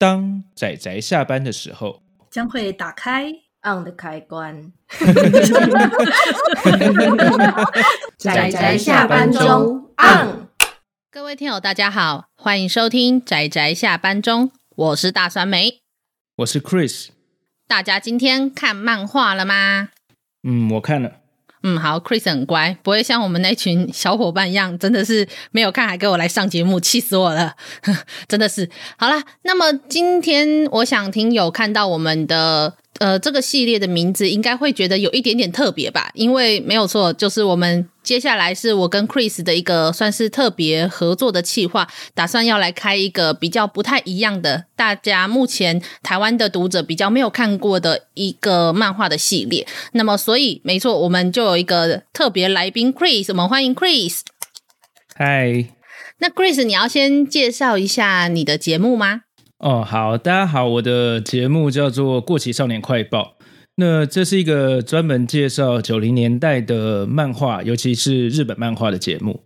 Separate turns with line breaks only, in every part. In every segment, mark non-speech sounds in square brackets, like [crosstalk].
当仔仔下班的时候，
将会打开
on 的开关。仔仔下班中 on。
各位听友，大家好，欢迎收听仔仔下班中，我是大酸梅，
我是 Chris。
大家今天看漫画了吗？
嗯，我看了。
嗯，好，Chris 很乖，不会像我们那群小伙伴一样，真的是没有看还给我来上节目，气死我了，[laughs] 真的是。好啦，那么今天我想听有看到我们的。呃，这个系列的名字应该会觉得有一点点特别吧？因为没有错，就是我们接下来是我跟 Chris 的一个算是特别合作的企划，打算要来开一个比较不太一样的，大家目前台湾的读者比较没有看过的一个漫画的系列。那么，所以没错，我们就有一个特别来宾 Chris，我们欢迎 Chris。
嗨，
那 Chris，你要先介绍一下你的节目吗？
哦，好，大家好，我的节目叫做《过期少年快报》，那这是一个专门介绍九零年代的漫画，尤其是日本漫画的节目。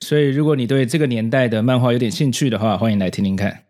所以，如果你对这个年代的漫画有点兴趣的话，欢迎来听听看。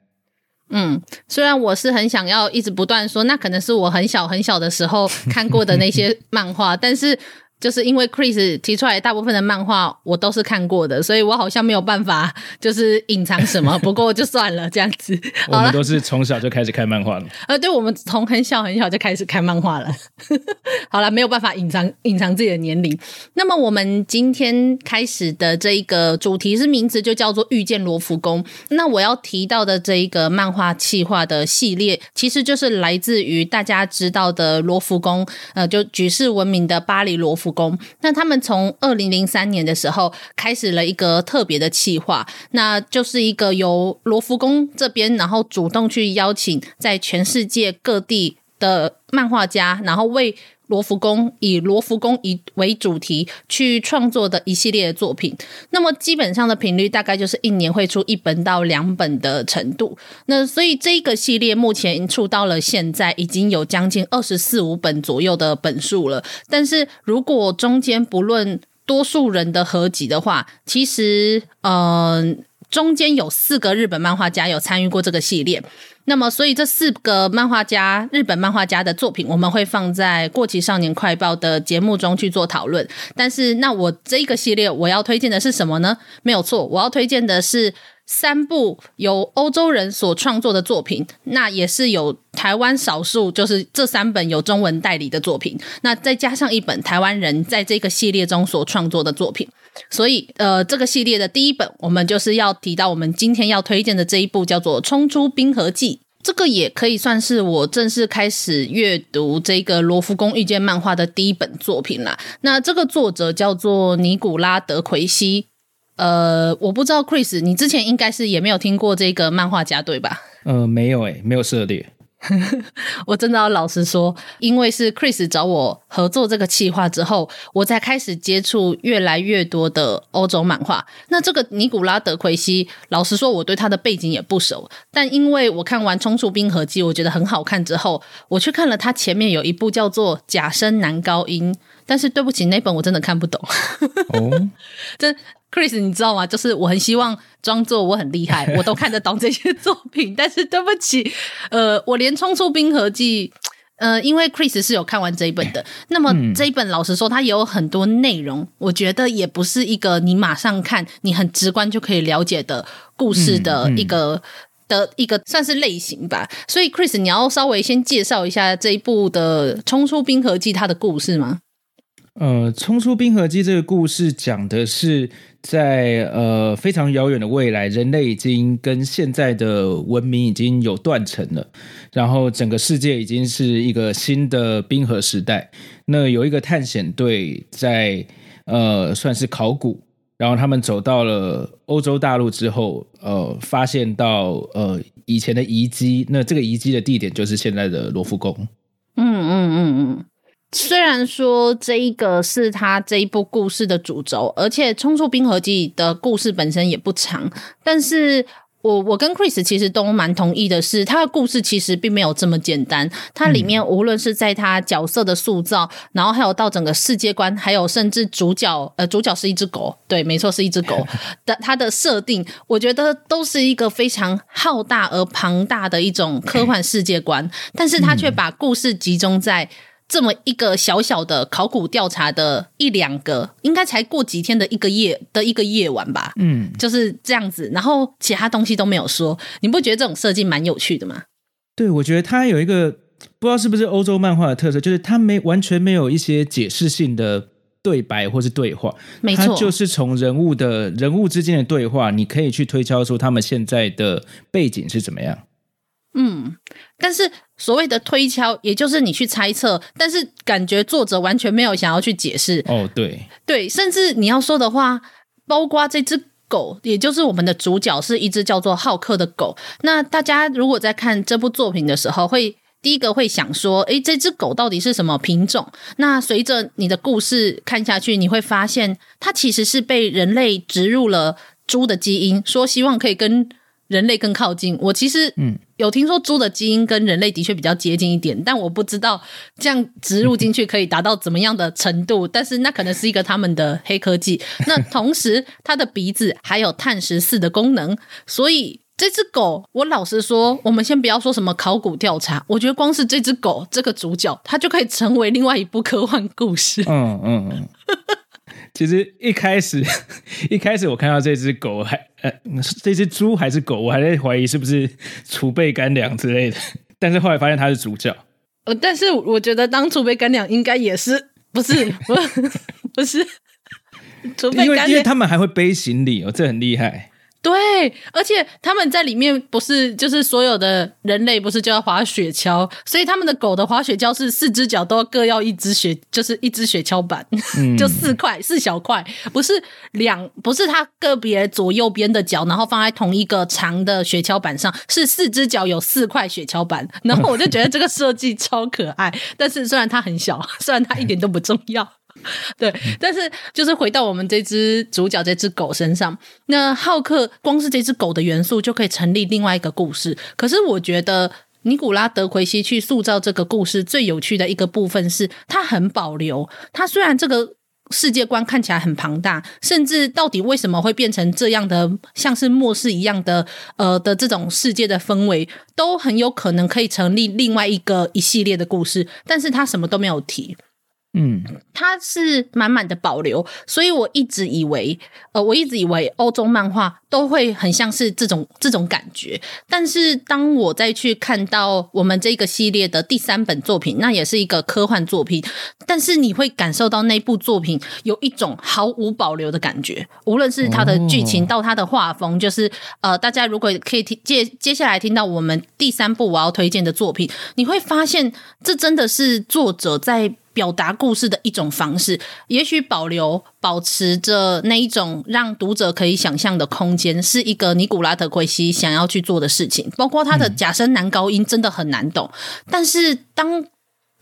嗯，虽然我是很想要一直不断说，那可能是我很小很小的时候看过的那些漫画，[laughs] 但是。就是因为 Chris 提出来大部分的漫画我都是看过的，所以我好像没有办法 [laughs] 就是隐藏什么。[laughs] 不过就算了，这样子。
我们都是从小就开始看漫画了。
呃，对，我们从很小很小就开始看漫画了。[laughs] 好了，没有办法隐藏隐藏自己的年龄。那么我们今天开始的这一个主题是名字就叫做《遇见罗浮宫》。那我要提到的这一个漫画企划的系列，其实就是来自于大家知道的罗浮宫，呃，就举世闻名的巴黎罗浮宫。那他们从二零零三年的时候开始了一个特别的企划，那就是一个由罗浮宫这边，然后主动去邀请在全世界各地的漫画家，然后为罗浮宫以罗浮宫以为主题去创作的一系列的作品，那么基本上的频率大概就是一年会出一本到两本的程度。那所以这个系列目前已经出到了现在已经有将近二十四五本左右的本数了。但是如果中间不论多数人的合集的话，其实嗯、中间有四个日本漫画家有参与过这个系列。那么，所以这四个漫画家，日本漫画家的作品，我们会放在《过期少年快报》的节目中去做讨论。但是，那我这个系列我要推荐的是什么呢？没有错，我要推荐的是三部由欧洲人所创作的作品，那也是有台湾少数，就是这三本有中文代理的作品，那再加上一本台湾人在这个系列中所创作的作品。所以，呃，这个系列的第一本，我们就是要提到我们今天要推荐的这一部，叫做《冲出冰河纪》。这个也可以算是我正式开始阅读这个罗浮宫遇见漫画的第一本作品啦。那这个作者叫做尼古拉德奎西。呃，我不知道 Chris，你之前应该是也没有听过这个漫画家对吧？
呃，没有诶，没有涉猎。[laughs]
我真的要老实说，因为是 Chris 找我合作这个企划之后，我才开始接触越来越多的欧洲漫画。那这个尼古拉德奎西，老实说，我对他的背景也不熟。但因为我看完《冲出冰河纪》，我觉得很好看之后，我去看了他前面有一部叫做《假声男高音》，但是对不起，那本我真的看不懂。[laughs] 哦，这。Chris，你知道吗？就是我很希望装作我很厉害，[laughs] 我都看得懂这些作品，[laughs] 但是对不起，呃，我连《冲出冰河纪》，呃，因为 Chris 是有看完这一本的，[coughs] 那么这一本老实说，它也有很多内容，我觉得也不是一个你马上看，你很直观就可以了解的故事的一个、嗯嗯、的一个算是类型吧。所以，Chris，你要稍微先介绍一下这一部的《冲出冰河纪》它的故事吗？
呃，《冲出冰河纪》这个故事讲的是。在呃非常遥远的未来，人类已经跟现在的文明已经有断层了，然后整个世界已经是一个新的冰河时代。那有一个探险队在呃算是考古，然后他们走到了欧洲大陆之后，呃发现到呃以前的遗迹，那这个遗迹的地点就是现在的罗浮宫。
嗯嗯嗯嗯。虽然说这一个是他这一部故事的主轴，而且《冲出冰河纪》的故事本身也不长，但是我我跟 Chris 其实都蛮同意的是，他的故事其实并没有这么简单。它里面无论是在他角色的塑造，嗯、然后还有到整个世界观，还有甚至主角，呃，主角是一只狗，对，没错，是一只狗 [laughs] 的，它的设定，我觉得都是一个非常浩大而庞大的一种科幻世界观，但是他却把故事集中在。这么一个小小的考古调查的一两个，应该才过几天的一个夜的一个夜晚吧，嗯，就是这样子，然后其他东西都没有说，你不觉得这种设计蛮有趣的吗？
对，我觉得它有一个不知道是不是欧洲漫画的特色，就是它没完全没有一些解释性的对白或是对
话，没
错，就是从人物的人物之间的对话，你可以去推敲出他们现在的背景是怎么样。
嗯，但是所谓的推敲，也就是你去猜测，但是感觉作者完全没有想要去解释。
哦，对，
对，甚至你要说的话，包括这只狗，也就是我们的主角是一只叫做浩克的狗。那大家如果在看这部作品的时候，会第一个会想说，诶，这只狗到底是什么品种？那随着你的故事看下去，你会发现，它其实是被人类植入了猪的基因，说希望可以跟。人类更靠近。我其实嗯有听说猪的基因跟人类的确比较接近一点，但我不知道这样植入进去可以达到怎么样的程度。[laughs] 但是那可能是一个他们的黑科技。[laughs] 那同时，它的鼻子还有碳十四的功能，所以这只狗，我老实说，我们先不要说什么考古调查，我觉得光是这只狗这个主角，它就可以成为另外一部科幻故事。
嗯嗯。嗯其实一开始，一开始我看到这只狗还呃，这只猪还是狗，我还在怀疑是不是储备干粮之类的。但是后来发现它是主角。
呃，但是我觉得当储备干粮应该也是不是不 [laughs] 不是 [laughs] 储备干粮，
因为因为他们还会背行李哦，这很厉害。
对，而且他们在里面不是就是所有的人类不是就要滑雪橇，所以他们的狗的滑雪橇是四只脚都各要一只雪，就是一只雪橇板，嗯、就四块四小块，不是两不是它个别左右边的脚，然后放在同一个长的雪橇板上，是四只脚有四块雪橇板，然后我就觉得这个设计超可爱，但是虽然它很小，虽然它一点都不重要。[laughs] 对，但是就是回到我们这只主角这只狗身上，那浩克光是这只狗的元素就可以成立另外一个故事。可是我觉得尼古拉德奎西去塑造这个故事最有趣的一个部分是，他很保留。他虽然这个世界观看起来很庞大，甚至到底为什么会变成这样的，像是末世一样的呃的这种世界的氛围，都很有可能可以成立另外一个一系列的故事，但是他什么都没有提。嗯，它是满满的保留，所以我一直以为，呃，我一直以为欧洲漫画都会很像是这种这种感觉。但是当我再去看到我们这个系列的第三本作品，那也是一个科幻作品，但是你会感受到那部作品有一种毫无保留的感觉，无论是它的剧情到它的画风，就是呃，大家如果可以听接接下来听到我们第三部我要推荐的作品，你会发现这真的是作者在。表达故事的一种方式，也许保留、保持着那一种让读者可以想象的空间，是一个尼古拉德奎西想要去做的事情。包括他的假声男高音真的很难懂，但是当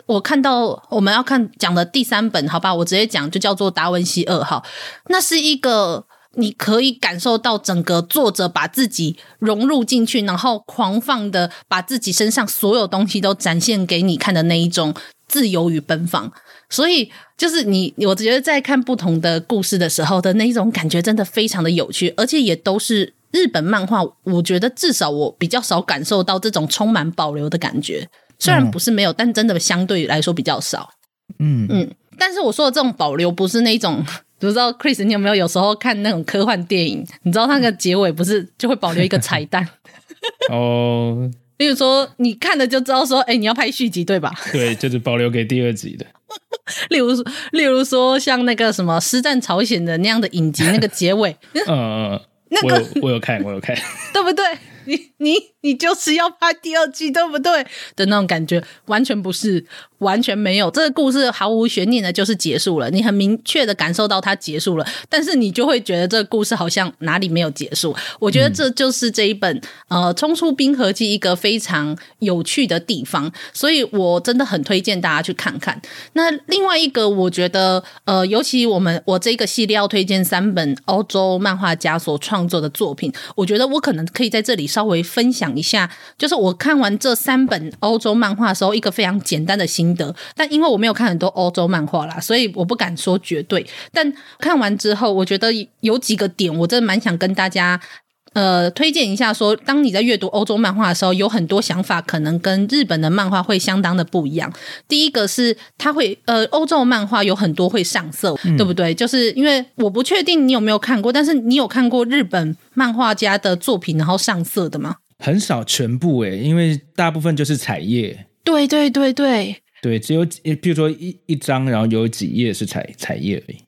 我看到我们要看讲的第三本，好吧，我直接讲就叫做《达文西二号》，那是一个你可以感受到整个作者把自己融入进去，然后狂放的把自己身上所有东西都展现给你看的那一种。自由与奔放，所以就是你，我觉得在看不同的故事的时候的那一种感觉，真的非常的有趣，而且也都是日本漫画。我觉得至少我比较少感受到这种充满保留的感觉，虽然不是没有，但真的相对来说比较少。嗯嗯，但是我说的这种保留，不是那种，不知道 Chris，你有没有有时候看那种科幻电影？你知道那个结尾不是就会保留一个彩蛋？[laughs] 哦。例如说，你看了就知道说，哎、欸，你要拍续集对吧？
对，就是保留给第二集的。[laughs]
例如说，例如说，像那个什么《师战朝鲜》的那样的影集，那个结尾，[laughs] 嗯嗯，那个
我有，我有看，我有看，[laughs]
对不对？你你你就是要拍第二季，对不对？的那种感觉，完全不是，完全没有。这个故事毫无悬念的，就是结束了。你很明确的感受到它结束了，但是你就会觉得这个故事好像哪里没有结束。我觉得这就是这一本、嗯、呃《冲出冰河期》一个非常有趣的地方，所以我真的很推荐大家去看看。那另外一个，我觉得呃，尤其我们我这个系列要推荐三本欧洲漫画家所创作的作品，我觉得我可能可以在这里稍微。分享一下，就是我看完这三本欧洲漫画的时候，一个非常简单的心得。但因为我没有看很多欧洲漫画啦，所以我不敢说绝对。但看完之后，我觉得有几个点，我真的蛮想跟大家呃推荐一下说。说当你在阅读欧洲漫画的时候，有很多想法可能跟日本的漫画会相当的不一样。第一个是它会呃，欧洲漫画有很多会上色，嗯、对不对？就是因为我不确定你有没有看过，但是你有看过日本漫画家的作品然后上色的吗？
很少全部诶，因为大部分就是彩页。
对对对对
对，只有比如说一一张，然后有几页是彩彩页而已。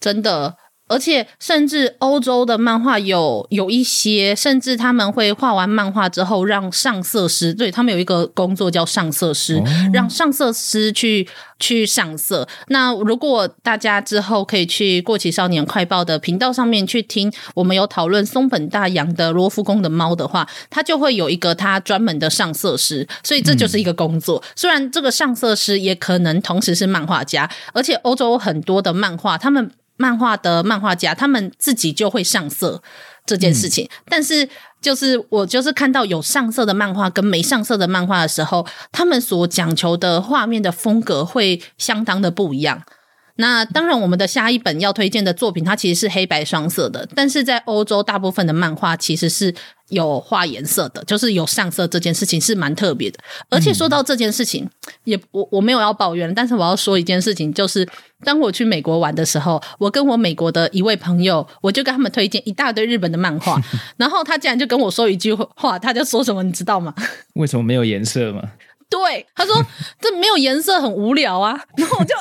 真的。而且，甚至欧洲的漫画有有一些，甚至他们会画完漫画之后，让上色师，对，他们有一个工作叫上色师，哦、让上色师去去上色。那如果大家之后可以去过期少年快报的频道上面去听，我们有讨论松本大洋的罗浮宫的猫的话，他就会有一个他专门的上色师，所以这就是一个工作。嗯、虽然这个上色师也可能同时是漫画家，而且欧洲很多的漫画，他们。漫画的漫画家，他们自己就会上色这件事情，嗯、但是就是我就是看到有上色的漫画跟没上色的漫画的时候，他们所讲求的画面的风格会相当的不一样。那当然，我们的下一本要推荐的作品，它其实是黑白双色的，但是在欧洲大部分的漫画其实是有画颜色的，就是有上色这件事情是蛮特别的。而且说到这件事情，嗯、也我我没有要抱怨，但是我要说一件事情，就是当我去美国玩的时候，我跟我美国的一位朋友，我就跟他们推荐一大堆日本的漫画，[laughs] 然后他竟然就跟我说一句话，他就说什么，你知道吗？
为什么没有颜色吗？
对，他说这没有颜色很无聊啊，然后我就。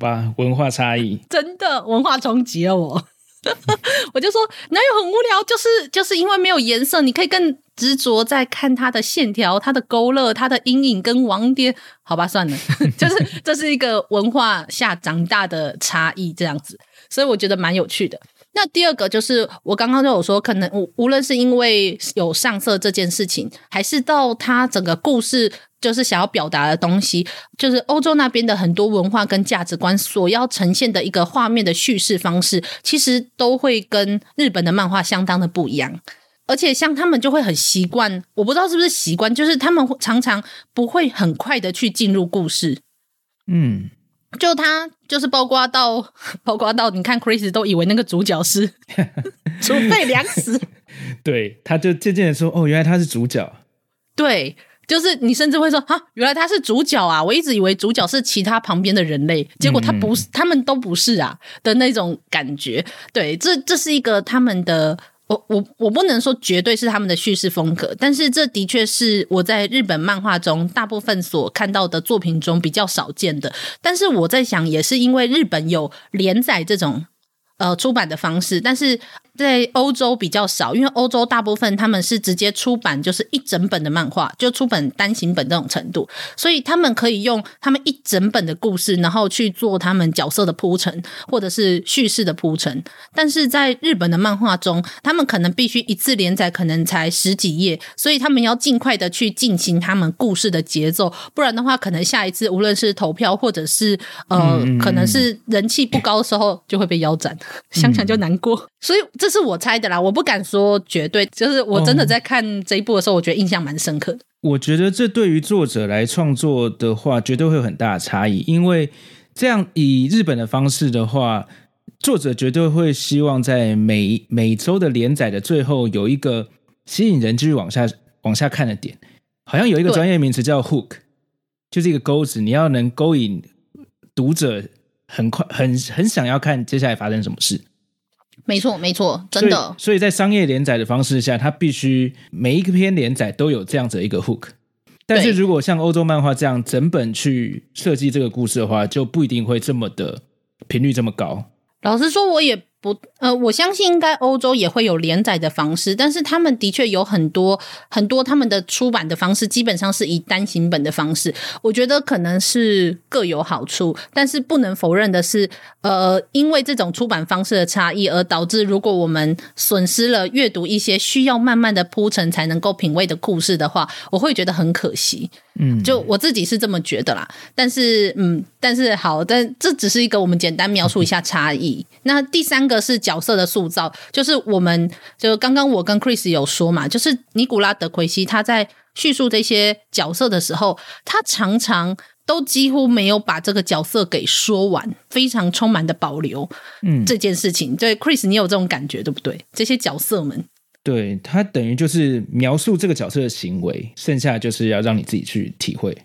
吧，文化差异 [laughs]
真的文化冲击了我，[laughs] 我就说哪有很无聊，就是就是因为没有颜色，你可以更执着在看它的线条、它的勾勒、它的阴影跟网点。好吧，算了，[laughs] 就是这是一个文化下长大的差异，这样子，所以我觉得蛮有趣的。那第二个就是我刚刚就有说，可能无无论是因为有上色这件事情，还是到它整个故事。就是想要表达的东西，就是欧洲那边的很多文化跟价值观所要呈现的一个画面的叙事方式，其实都会跟日本的漫画相当的不一样。而且像他们就会很习惯，我不知道是不是习惯，就是他们常常不会很快的去进入故事。
嗯，
就他就是包括到包括到，你看 Chris 都以为那个主角是储备粮食，
对，他就渐渐的说，哦，原来他是主角，
对。就是你甚至会说啊，原来他是主角啊！我一直以为主角是其他旁边的人类，结果他不是，他们都不是啊的那种感觉。对，这这是一个他们的，我我我不能说绝对是他们的叙事风格，但是这的确是我在日本漫画中大部分所看到的作品中比较少见的。但是我在想，也是因为日本有连载这种呃出版的方式，但是。在欧洲比较少，因为欧洲大部分他们是直接出版，就是一整本的漫画，就出本单行本这种程度，所以他们可以用他们一整本的故事，然后去做他们角色的铺陈，或者是叙事的铺陈。但是在日本的漫画中，他们可能必须一次连载，可能才十几页，所以他们要尽快的去进行他们故事的节奏，不然的话，可能下一次无论是投票，或者是呃，可能是人气不高的时候，就会被腰斩，想想就难过。所以这是我猜的啦，我不敢说绝对。就是我真的在看这一部的时候，我觉得印象蛮深刻的。
我觉得这对于作者来创作的话，绝对会有很大的差异。因为这样以日本的方式的话，作者绝对会希望在每每周的连载的最后有一个吸引人继续往下往下看的点。好像有一个专业名词叫 hook，就是一个钩子，你要能勾引读者，很快很很想要看接下来发生什么事。
没错，没错，真的。
所以，所以在商业连载的方式下，它必须每一篇连载都有这样子的一个 hook。但是如果像欧洲漫画这样整本去设计这个故事的话，就不一定会这么的频率这么高。
老实说，我也不，呃，我相信应该欧洲也会有连载的方式，但是他们的确有很多很多他们的出版的方式，基本上是以单行本的方式。我觉得可能是各有好处，但是不能否认的是，呃，因为这种出版方式的差异，而导致如果我们损失了阅读一些需要慢慢的铺陈才能够品味的故事的话，我会觉得很可惜。嗯，就我自己是这么觉得啦。但是，嗯，但是好，但这只是一个我们简单描述一下差异。那第三个是角色的塑造，就是我们就刚刚我跟 Chris 有说嘛，就是尼古拉德奎西他在叙述这些角色的时候，他常常都几乎没有把这个角色给说完，非常充满的保留。嗯，这件事情，对 Chris，你有这种感觉对不对？这些角色们。
对，他等于就是描述这个角色的行为，剩下就是要让你自己去体会。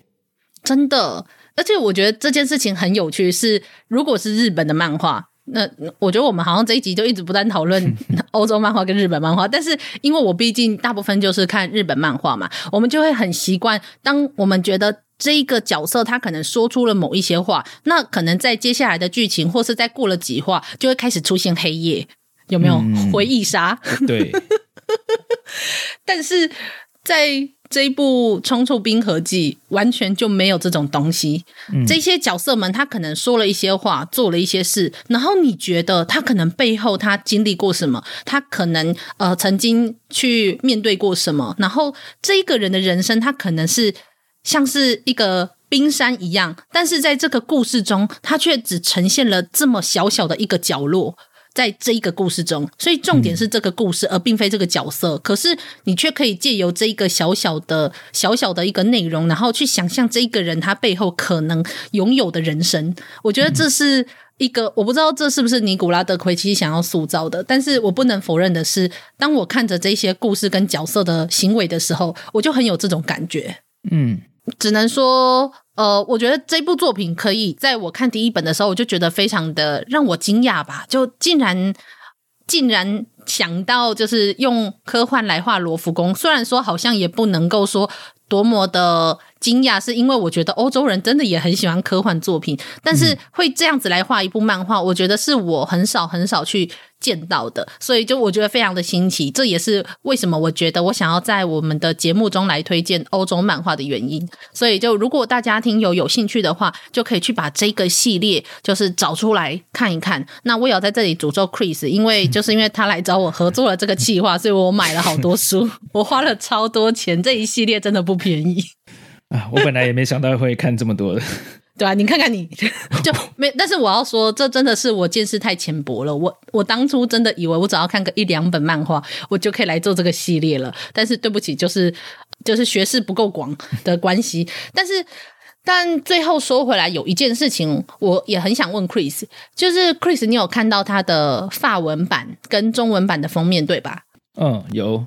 真的，而且我觉得这件事情很有趣是，是如果是日本的漫画，那我觉得我们好像这一集就一直不断讨论 [laughs] 欧洲漫画跟日本漫画，但是因为我毕竟大部分就是看日本漫画嘛，我们就会很习惯，当我们觉得这一个角色他可能说出了某一些话，那可能在接下来的剧情，或是再过了几话，就会开始出现黑夜，有没有、嗯、回忆杀？
对。[laughs]
但是在这一部《冲出冰河记》，完全就没有这种东西。嗯。这些角色们，他可能说了一些话，做了一些事，然后你觉得他可能背后他经历过什么？他可能呃曾经去面对过什么？然后这一个人的人生，他可能是像是一个冰山一样，但是在这个故事中，他却只呈现了这么小小的一个角落。在这一个故事中，所以重点是这个故事，而并非这个角色。嗯、可是你却可以借由这一个小小的、小小的一个内容，然后去想象这一个人他背后可能拥有的人生。我觉得这是一个，我不知道这是不是尼古拉德奎奇想要塑造的，但是我不能否认的是，当我看着这些故事跟角色的行为的时候，我就很有这种感觉。嗯，只能说。呃，我觉得这部作品可以在我看第一本的时候，我就觉得非常的让我惊讶吧，就竟然竟然想到就是用科幻来画罗浮宫，虽然说好像也不能够说多么的。惊讶是因为我觉得欧洲人真的也很喜欢科幻作品，但是会这样子来画一部漫画，我觉得是我很少很少去见到的，所以就我觉得非常的新奇。这也是为什么我觉得我想要在我们的节目中来推荐欧洲漫画的原因。所以就如果大家听友有兴趣的话，就可以去把这个系列就是找出来看一看。那我也要在这里诅咒 Chris，因为就是因为他来找我合作了这个计划，所以我买了好多书，我花了超多钱，这一系列真的不便宜。[laughs]
啊，我本来也没想到会看这么多的，
对啊，你看看你 [laughs] 就没，但是我要说，这真的是我见识太浅薄了。我我当初真的以为我只要看个一两本漫画，我就可以来做这个系列了。但是对不起，就是就是学识不够广的关系。但是但最后说回来，有一件事情我也很想问 Chris，就是 Chris，你有看到他的法文版跟中文版的封面对吧？
嗯，有。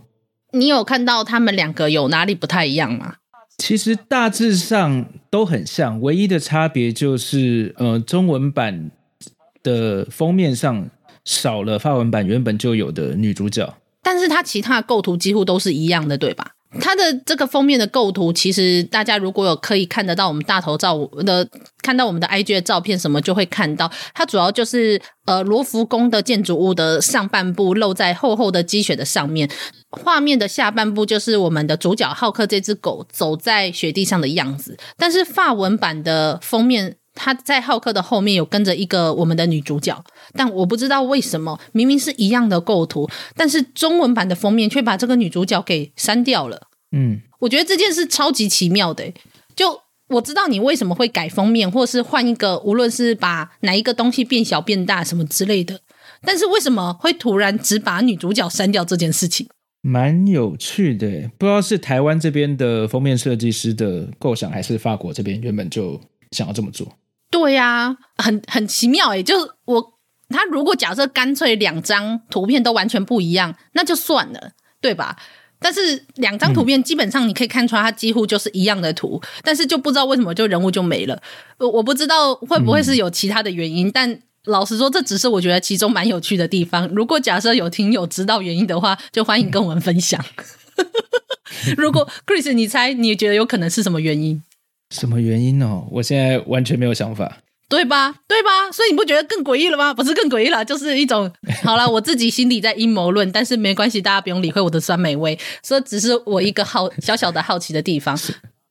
你有看到他们两个有哪里不太一样吗？
其实大致上都很像，唯一的差别就是，呃，中文版的封面上少了法文版原本就有的女主角，
但是它其他的构图几乎都是一样的，对吧？它的这个封面的构图，其实大家如果有可以看得到我们大头照的，看到我们的 IG 的照片什么，就会看到它主要就是呃罗浮宫的建筑物的上半部露在厚厚的积雪的上面，画面的下半部就是我们的主角浩克这只狗走在雪地上的样子。但是法文版的封面，它在浩克的后面有跟着一个我们的女主角，但我不知道为什么，明明是一样的构图，但是中文版的封面却把这个女主角给删掉了。嗯，我觉得这件事超级奇妙的。就我知道你为什么会改封面，或是换一个，无论是把哪一个东西变小变大什么之类的，但是为什么会突然只把女主角删掉这件事情？
蛮有趣的，不知道是台湾这边的封面设计师的构想，还是法国这边原本就想要这么做？
对呀，很很奇妙诶，就是我他如果假设干脆两张图片都完全不一样，那就算了，对吧？但是两张图片基本上你可以看出来，它几乎就是一样的图，嗯，但是就不知道为什么就人物就没了。我我不知道会不会是有其他的原因，嗯，但老实说，这只是我觉得其中蛮有趣的地方。如果假设有听友知道原因的话，就欢迎跟我们分享。[laughs] 如果 Chris，你猜你觉得有可能是什么原因？
什么原因哦？我现在完全没有想法。
对吧？对吧？所以你不觉得更诡异了吗？不是更诡异了，就是一种 [laughs] 好了，我自己心里在阴谋论，但是没关系，大家不用理会我的酸美味，所以只是我一个好小小的好奇的地方。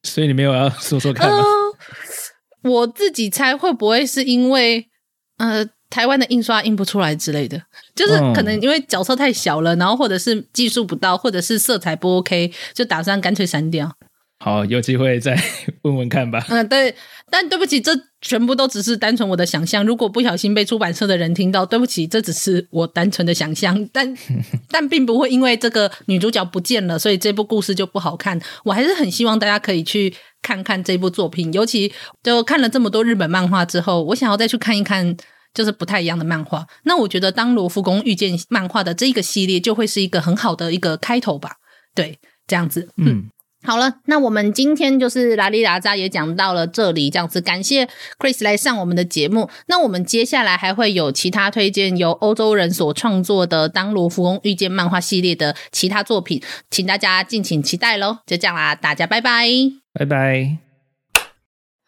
所以你没有要说说看吗？
呃，我自己猜会不会是因为呃台湾的印刷印不出来之类的，就是可能因为角色太小了，然后或者是技术不到，或者是色彩不 OK，就打算干脆删掉。
好，有机会再 [laughs] 问问看吧。
嗯，对，但对不起，这全部都只是单纯我的想象。如果不小心被出版社的人听到，对不起，这只是我单纯的想象。但 [laughs] 但并不会因为这个女主角不见了，所以这部故事就不好看。我还是很希望大家可以去看看这部作品，尤其就看了这么多日本漫画之后，我想要再去看一看，就是不太一样的漫画。那我觉得，当罗浮宫遇见漫画的这一个系列，就会是一个很好的一个开头吧。对，这样子，嗯。嗯好了，那我们今天就是拉里拉扎也讲到了这里，这样子感谢 Chris 来上我们的节目。那我们接下来还会有其他推荐由欧洲人所创作的《当罗浮宫遇见》漫画系列的其他作品，请大家敬请期待喽。就这样啦，大家拜拜，
拜拜。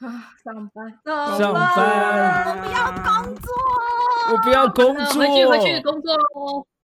啊，上班，
上班，
我不要工作，
我不要工作，
回去回去工作喽。